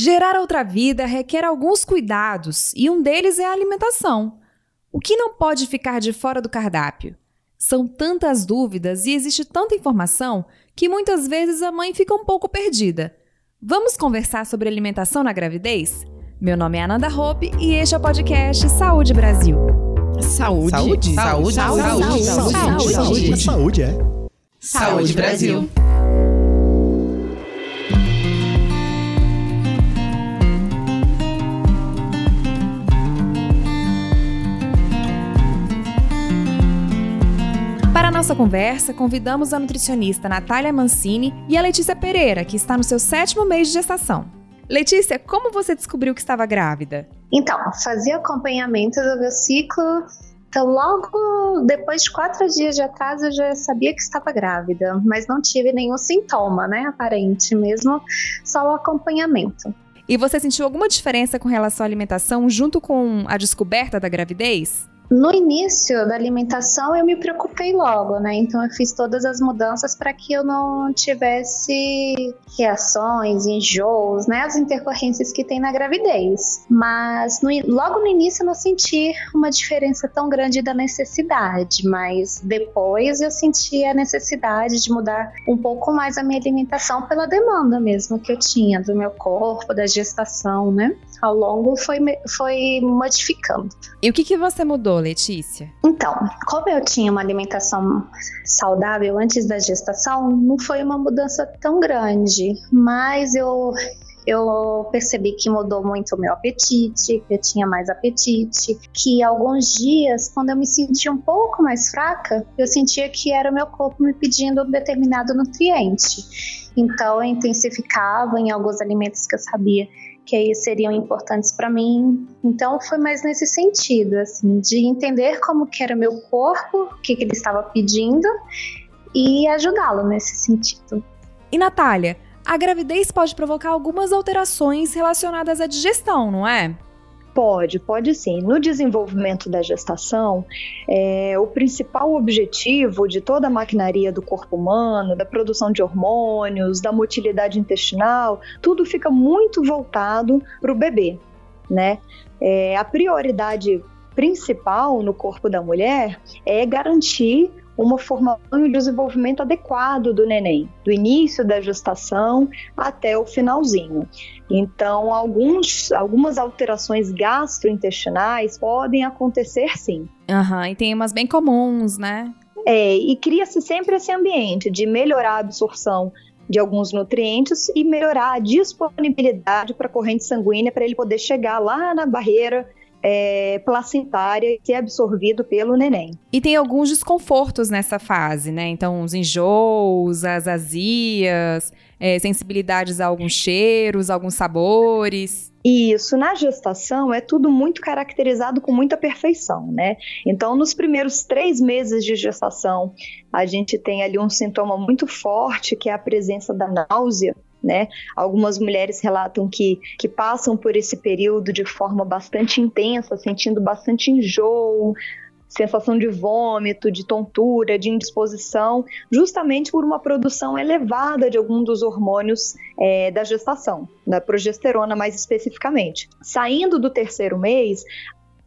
Gerar outra vida requer alguns cuidados e um deles é a alimentação. O que não pode ficar de fora do cardápio? São tantas dúvidas e existe tanta informação que muitas vezes a mãe fica um pouco perdida. Vamos conversar sobre alimentação na gravidez? Meu nome é Ananda Hope e este é o podcast Saúde Brasil. Saúde. Saúde. Saúde. Saúde. Saúde. Saúde. Saúde. Saúde, é. Saúde Brasil. Para a nossa conversa, convidamos a nutricionista Natália Mancini e a Letícia Pereira, que está no seu sétimo mês de gestação. Letícia, como você descobriu que estava grávida? Então, fazia acompanhamento do meu ciclo. Então, logo depois de quatro dias de atraso, eu já sabia que estava grávida, mas não tive nenhum sintoma, né, aparente, mesmo só o acompanhamento. E você sentiu alguma diferença com relação à alimentação junto com a descoberta da gravidez? No início da alimentação eu me preocupei logo, né? Então eu fiz todas as mudanças para que eu não tivesse reações, enjoos, né? As intercorrências que tem na gravidez. Mas no, logo no início eu não senti uma diferença tão grande da necessidade, mas depois eu senti a necessidade de mudar um pouco mais a minha alimentação pela demanda mesmo que eu tinha do meu corpo, da gestação, né? Ao longo foi, foi modificando. E o que, que você mudou? Letícia? Então, como eu tinha uma alimentação saudável antes da gestação, não foi uma mudança tão grande, mas eu eu percebi que mudou muito o meu apetite, que eu tinha mais apetite, que alguns dias, quando eu me sentia um pouco mais fraca, eu sentia que era o meu corpo me pedindo um determinado nutriente. Então eu intensificava em alguns alimentos que eu sabia que aí seriam importantes para mim. Então foi mais nesse sentido, assim, de entender como que era meu corpo, o que, que ele estava pedindo e ajudá-lo nesse sentido. E Natália, a gravidez pode provocar algumas alterações relacionadas à digestão, não é? Pode, pode sim. No desenvolvimento da gestação, é, o principal objetivo de toda a maquinaria do corpo humano, da produção de hormônios, da motilidade intestinal, tudo fica muito voltado para o bebê, né? É, a prioridade principal no corpo da mulher é garantir uma formação e um desenvolvimento adequado do neném, do início da gestação até o finalzinho. Então, alguns, algumas alterações gastrointestinais podem acontecer sim. Aham, uhum, e tem umas bem comuns, né? É, e cria-se sempre esse ambiente de melhorar a absorção de alguns nutrientes e melhorar a disponibilidade para a corrente sanguínea para ele poder chegar lá na barreira é, placentária e ser absorvido pelo neném. E tem alguns desconfortos nessa fase, né? Então, os enjoos, as azias, é, sensibilidades a alguns cheiros, alguns sabores. Isso, na gestação é tudo muito caracterizado com muita perfeição, né? Então, nos primeiros três meses de gestação, a gente tem ali um sintoma muito forte, que é a presença da náusea, né? Algumas mulheres relatam que, que passam por esse período de forma bastante intensa, sentindo bastante enjoo, sensação de vômito, de tontura, de indisposição, justamente por uma produção elevada de algum dos hormônios é, da gestação, da progesterona mais especificamente. Saindo do terceiro mês,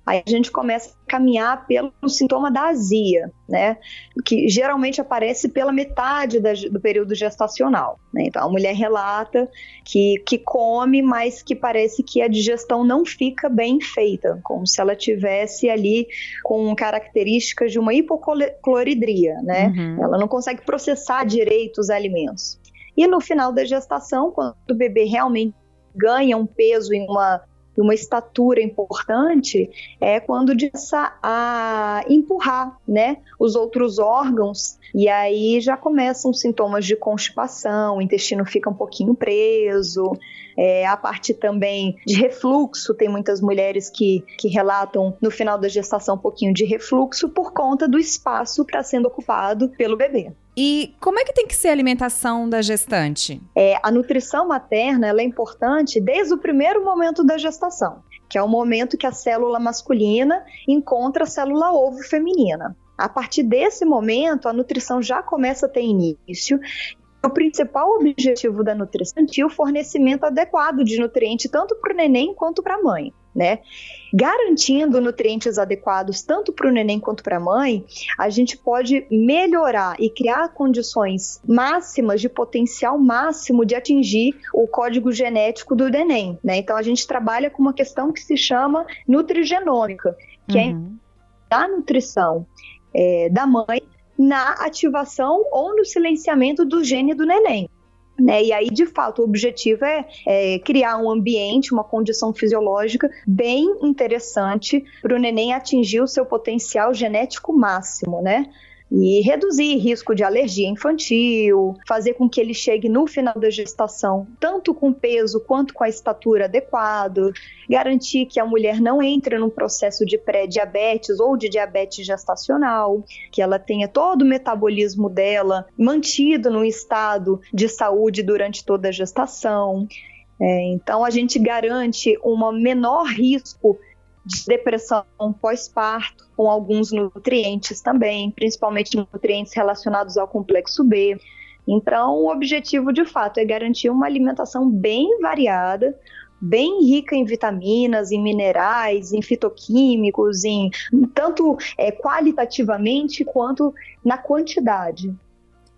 Aí a gente começa a caminhar pelo sintoma da azia, né? Que geralmente aparece pela metade da, do período gestacional. Né? Então a mulher relata que, que come, mas que parece que a digestão não fica bem feita, como se ela tivesse ali com características de uma hipocloridria, né? Uhum. Ela não consegue processar direito os alimentos. E no final da gestação, quando o bebê realmente ganha um peso em uma uma estatura importante é quando começa a empurrar, né, os outros órgãos. E aí já começam sintomas de constipação, o intestino fica um pouquinho preso, é, a parte também de refluxo, tem muitas mulheres que, que relatam no final da gestação um pouquinho de refluxo por conta do espaço que está sendo ocupado pelo bebê. E como é que tem que ser a alimentação da gestante? É, a nutrição materna é importante desde o primeiro momento da gestação, que é o momento que a célula masculina encontra a célula ovo feminina. A partir desse momento, a nutrição já começa a ter início o principal objetivo da nutrição é o fornecimento adequado de nutriente tanto para o neném quanto para a mãe. Né? Garantindo nutrientes adequados tanto para o neném quanto para a mãe, a gente pode melhorar e criar condições máximas de potencial máximo de atingir o código genético do neném. Né? Então a gente trabalha com uma questão que se chama nutrigenômica, que é uhum. é a nutrição é, da mãe na ativação ou no silenciamento do gene do neném. Né? E aí, de fato, o objetivo é, é criar um ambiente, uma condição fisiológica bem interessante para o neném atingir o seu potencial genético máximo, né? E reduzir risco de alergia infantil, fazer com que ele chegue no final da gestação tanto com peso quanto com a estatura adequado, garantir que a mulher não entre num processo de pré-diabetes ou de diabetes gestacional, que ela tenha todo o metabolismo dela mantido no estado de saúde durante toda a gestação. É, então a gente garante um menor risco de depressão pós-parto, com alguns nutrientes também, principalmente nutrientes relacionados ao complexo B. Então, o objetivo de fato é garantir uma alimentação bem variada, bem rica em vitaminas, em minerais, em fitoquímicos, em tanto é, qualitativamente quanto na quantidade.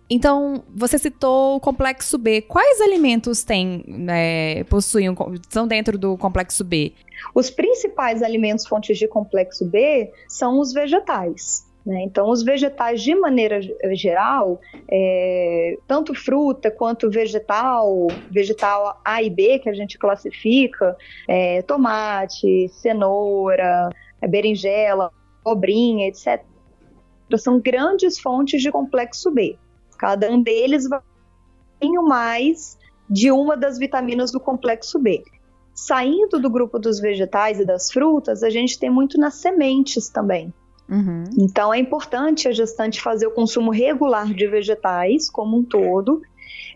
Então, você citou o complexo B. Quais alimentos tem, é, possuem, são dentro do complexo B? Os principais alimentos fontes de complexo B são os vegetais. Né? Então, os vegetais, de maneira geral, é, tanto fruta quanto vegetal, vegetal A e B, que a gente classifica, é, tomate, cenoura, é, berinjela, abobrinha, etc., são grandes fontes de complexo B. Cada um deles vai mais de uma das vitaminas do complexo B. Saindo do grupo dos vegetais e das frutas, a gente tem muito nas sementes também. Uhum. Então é importante a gestante fazer o consumo regular de vegetais como um todo.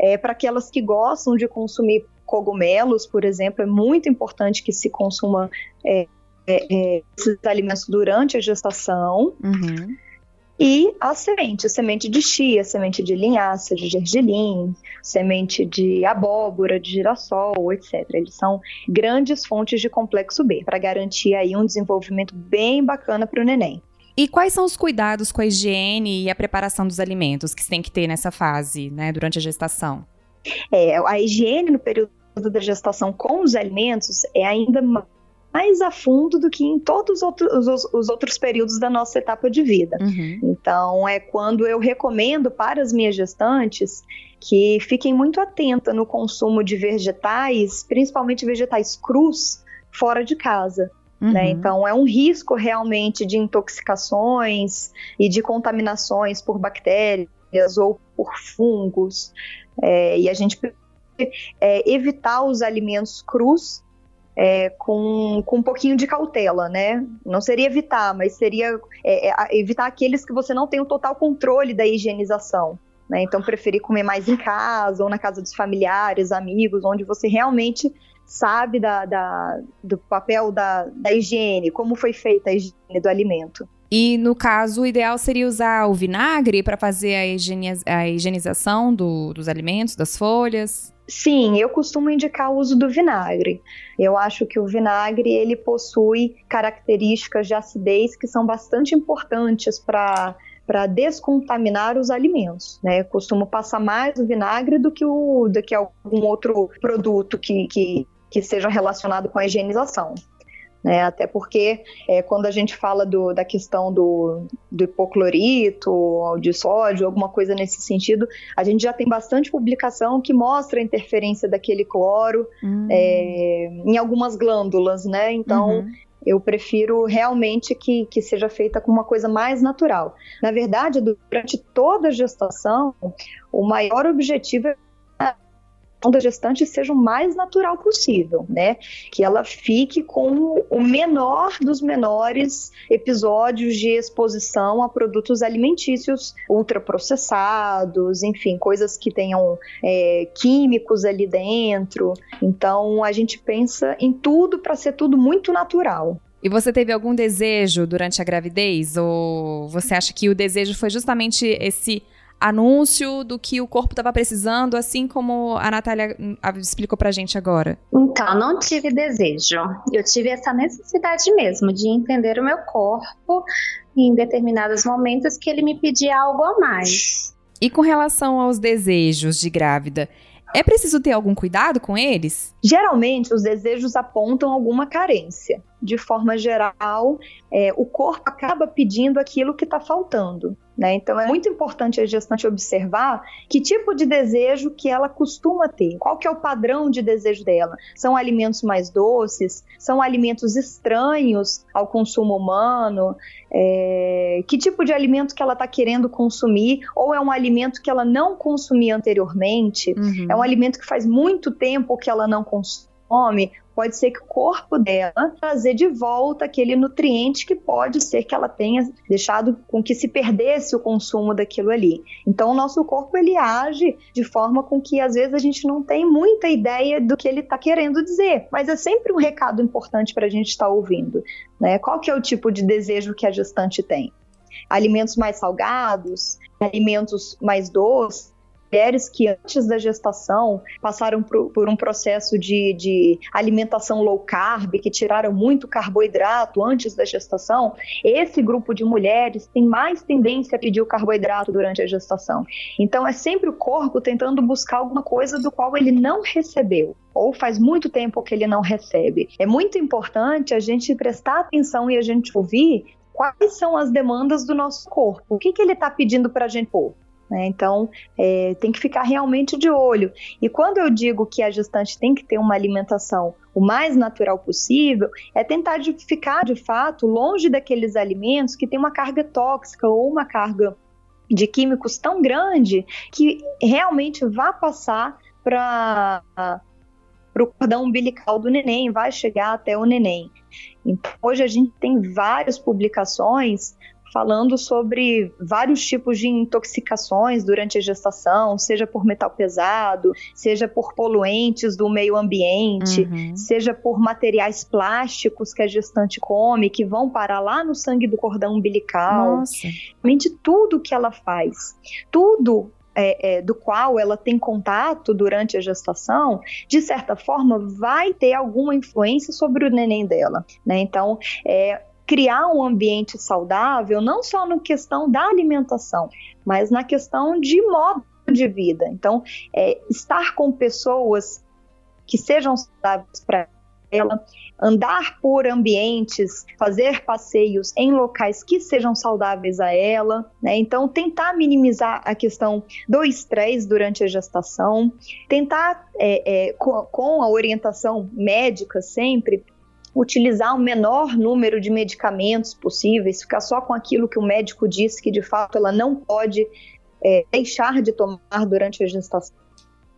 É, Para aquelas que gostam de consumir cogumelos, por exemplo, é muito importante que se consuma é, é, é esses alimentos durante a gestação. Uhum e a semente, semente de chia, semente de linhaça, de gergelim, semente de abóbora, de girassol, etc. Eles são grandes fontes de complexo B para garantir aí um desenvolvimento bem bacana para o neném. E quais são os cuidados com a higiene e a preparação dos alimentos que se tem que ter nessa fase, né, durante a gestação? É, a higiene no período da gestação com os alimentos é ainda mais a fundo do que em todos os outros, os, os outros períodos da nossa etapa de vida. Uhum. Então, é quando eu recomendo para as minhas gestantes que fiquem muito atentas no consumo de vegetais, principalmente vegetais crus, fora de casa. Né? Uhum. Né? Então, é um risco realmente de intoxicações e de contaminações por bactérias ou por fungos. É, e a gente é, evitar os alimentos crus é, com, com um pouquinho de cautela, né? Não seria evitar, mas seria é, é, evitar aqueles que você não tem o total controle da higienização. Né? Então, preferir comer mais em casa ou na casa dos familiares, amigos, onde você realmente sabe da, da do papel da, da higiene, como foi feita a higiene do alimento. E no caso, o ideal seria usar o vinagre para fazer a, higieniz a higienização do, dos alimentos, das folhas? Sim, eu costumo indicar o uso do vinagre. Eu acho que o vinagre ele possui características de acidez que são bastante importantes para para descontaminar os alimentos, né? Eu costumo passar mais o vinagre do que o do que algum outro produto que, que, que seja relacionado com a higienização né? Até porque é, quando a gente fala do, da questão do, do hipoclorito, de sódio, alguma coisa nesse sentido, a gente já tem bastante publicação que mostra a interferência daquele cloro hum. é, em algumas glândulas, né? Então, uhum. Eu prefiro realmente que, que seja feita com uma coisa mais natural. Na verdade, durante toda a gestação, o maior objetivo é da gestante seja o mais natural possível, né? Que ela fique com o menor dos menores episódios de exposição a produtos alimentícios ultraprocessados, enfim, coisas que tenham é, químicos ali dentro. Então a gente pensa em tudo para ser tudo muito natural. E você teve algum desejo durante a gravidez? Ou você acha que o desejo foi justamente esse anúncio do que o corpo estava precisando, assim como a Natália hum, explicou pra gente agora? Então, não tive desejo. Eu tive essa necessidade mesmo de entender o meu corpo em determinados momentos que ele me pedia algo a mais. E com relação aos desejos de grávida, é preciso ter algum cuidado com eles? Geralmente, os desejos apontam alguma carência. De forma geral, é, o corpo acaba pedindo aquilo que está faltando. Né? Então é muito importante a gestante observar que tipo de desejo que ela costuma ter, qual que é o padrão de desejo dela. São alimentos mais doces? São alimentos estranhos ao consumo humano? É... que tipo de alimento que ela está querendo consumir? Ou é um alimento que ela não consumia anteriormente? Uhum. É um alimento que faz muito tempo que ela não consome? Pode ser que o corpo dela trazer de volta aquele nutriente que pode ser que ela tenha deixado com que se perdesse o consumo daquilo ali. Então o nosso corpo ele age de forma com que às vezes a gente não tem muita ideia do que ele está querendo dizer, mas é sempre um recado importante para a gente estar tá ouvindo, né? Qual que é o tipo de desejo que a gestante tem? Alimentos mais salgados, alimentos mais doces, mulheres que antes da gestação passaram por, por um processo de, de, alimentação low carb, que tiraram muito carboidrato antes da gestação, esse grupo de mulheres tem mais tendência a pedir o carboidrato durante a gestação. Então é sempre o corpo tentando buscar alguma coisa do qual ele não recebeu ou faz muito tempo que ele não recebe. É muito importante a gente prestar atenção e a gente ouvir quais são as demandas do nosso corpo. O que, que ele está pedindo para a gente pôr? Né? Então, é, tem que ficar realmente de olho. E quando eu digo que a gestante tem que ter uma alimentação o mais natural possível, é tentar de ficar de fato longe daqueles alimentos que têm uma carga tóxica ou uma carga de químicos tão grande que realmente vá passar para o cordão umbilical do neném, vai chegar até o neném. Então, hoje a gente tem várias publicações falando sobre vários tipos de intoxicações durante a gestação, seja por metal pesado, seja por poluentes do meio ambiente, uhum. seja por materiais plásticos que a gestante come, que vão parar lá no sangue do cordão umbilical. Nossa. Mente tudo que ela faz, tudo é, é, do qual ela tem contato durante a gestação, de certa forma, vai ter alguma influência sobre o neném dela. Né? Então, é, criar um ambiente saudável, não só na questão da alimentação, mas na questão de modo de vida. Então, é, estar com pessoas que sejam saudáveis para ela, andar por ambientes, fazer passeios em locais que sejam saudáveis a ela, né? Então, tentar minimizar a questão do estresse durante a gestação, tentar, é, é, com, com a orientação médica sempre, utilizar o menor número de medicamentos possíveis, ficar só com aquilo que o médico disse que de fato ela não pode é, deixar de tomar durante a gestação.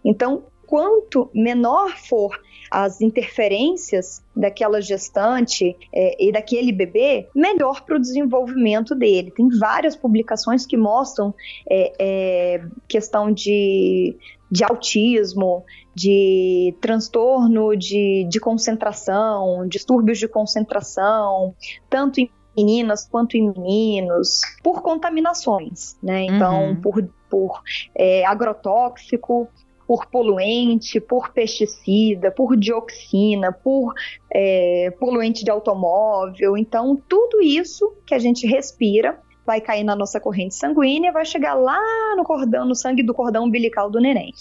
Então, quanto menor for as interferências daquela gestante é, e daquele bebê, melhor para o desenvolvimento dele. Tem várias publicações que mostram é, é, questão de, de autismo, de transtorno de, de concentração, distúrbios de concentração, tanto em meninas quanto em meninos, por contaminações, né? Então, uhum. por, por é, agrotóxico, por poluente, por pesticida, por dioxina, por é, poluente de automóvel. Então, tudo isso que a gente respira vai cair na nossa corrente sanguínea, vai chegar lá no cordão, no sangue do cordão umbilical do neném.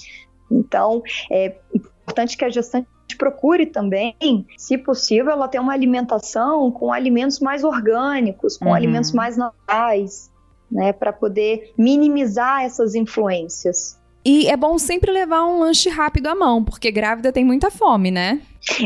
Então, é importante que a gestante procure também, se possível, ela ter uma alimentação com alimentos mais orgânicos, com uhum. alimentos mais naturais, né, para poder minimizar essas influências. E é bom sempre levar um lanche rápido à mão, porque grávida tem muita fome, né?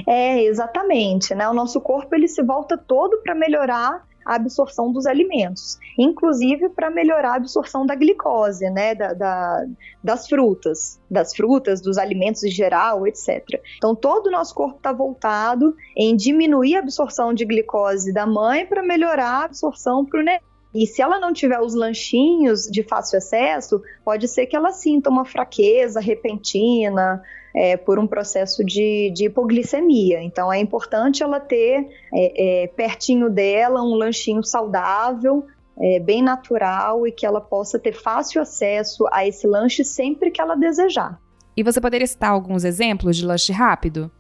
É, exatamente, né? O nosso corpo ele se volta todo para melhorar a absorção dos alimentos, inclusive para melhorar a absorção da glicose, né, da, da, das frutas, das frutas, dos alimentos em geral, etc. Então, todo o nosso corpo está voltado em diminuir a absorção de glicose da mãe para melhorar a absorção para o neném. E se ela não tiver os lanchinhos de fácil acesso, pode ser que ela sinta uma fraqueza repentina é, por um processo de, de, hipoglicemia. Então é importante ela ter é, é, pertinho dela um lanchinho saudável é, bem natural e que ela possa ter fácil acesso a esse lanche sempre que ela desejar. E você poderia citar alguns exemplos de lanche rápido?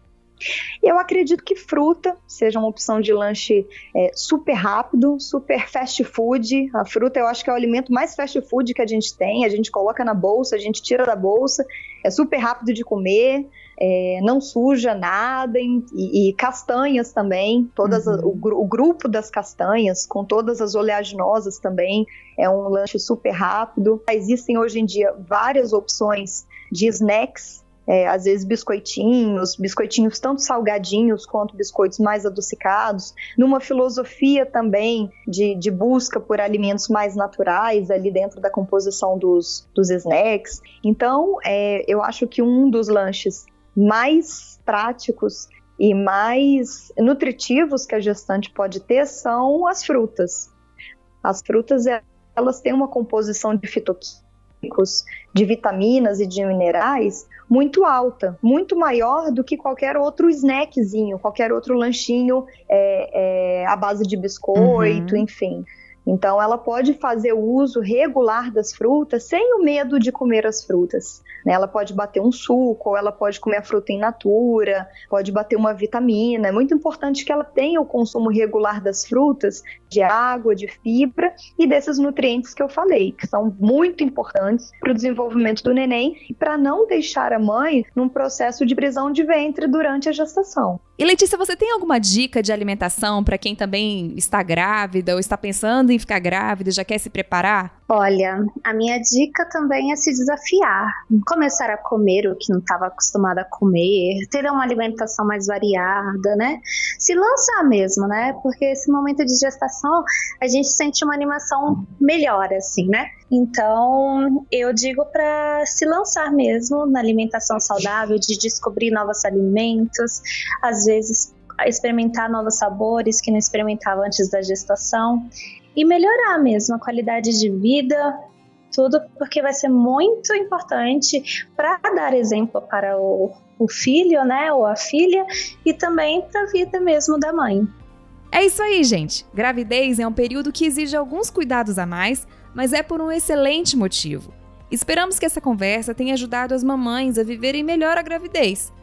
Eu acredito que fruta seja uma opção de lanche é, super rápido, super fast food. A fruta eu acho que é o alimento mais fast food que a gente tem. A gente coloca na bolsa, a gente tira da bolsa, é super rápido de comer. É, não suja nada, e, e castanhas também, todas uhum. o, o, grupo das castanhas, com todas as oleaginosas também, é um lanche super rápido. Existem hoje em dia várias opções de snacks é, às vezes biscoitinhos, biscoitinhos tanto salgadinhos quanto biscoitos mais adocicados, numa filosofia também de, de busca por alimentos mais naturais ali dentro da composição dos, dos snacks. Então, é, eu acho que um dos lanches mais práticos e mais nutritivos que a gestante pode ter são as frutas. As frutas, elas têm uma composição de fitoquímicos, de vitaminas e de minerais muito alta, muito maior do que qualquer outro snackzinho, qualquer outro lanchinho é, é, à base de biscoito, uhum. enfim. Então, ela pode fazer o uso regular das frutas sem o medo de comer as frutas. Né? Ela pode bater um suco, ou ela pode comer a fruta in natura, pode bater uma vitamina. É muito importante que ela tenha o consumo regular das frutas, de água, de fibra e desses nutrientes que eu falei, que são muito importantes para o desenvolvimento do neném e para não deixar a mãe num processo de prisão de ventre durante a gestação. E Letícia, você tem alguma dica de alimentação para quem também está grávida ou está pensando em ficar grávida e já quer se preparar? Olha, a minha dica também é se desafiar, começar a comer o que não estava acostumada a comer, ter uma alimentação mais variada, né? Se lançar mesmo, né? Porque esse momento de gestação a gente sente uma animação melhor, assim, né? Então, eu digo para se lançar mesmo na alimentação saudável, de descobrir novos alimentos, às vezes experimentar novos sabores que não experimentava antes da gestação e melhorar mesmo a qualidade de vida, tudo porque vai ser muito importante para dar exemplo para o, o filho, né, ou a filha, e também para a vida mesmo da mãe. É isso aí, gente. Gravidez é um período que exige alguns cuidados a mais, mas é por um excelente motivo. Esperamos que essa conversa tenha ajudado as mamães a viverem melhor a gravidez.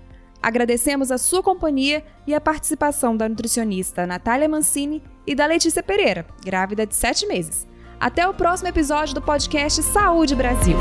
Agradecemos a sua companhia e a participação da nutricionista Natália Mancini e da Letícia Pereira, grávida de 7 meses. Até o próximo episódio do podcast Saúde Brasil.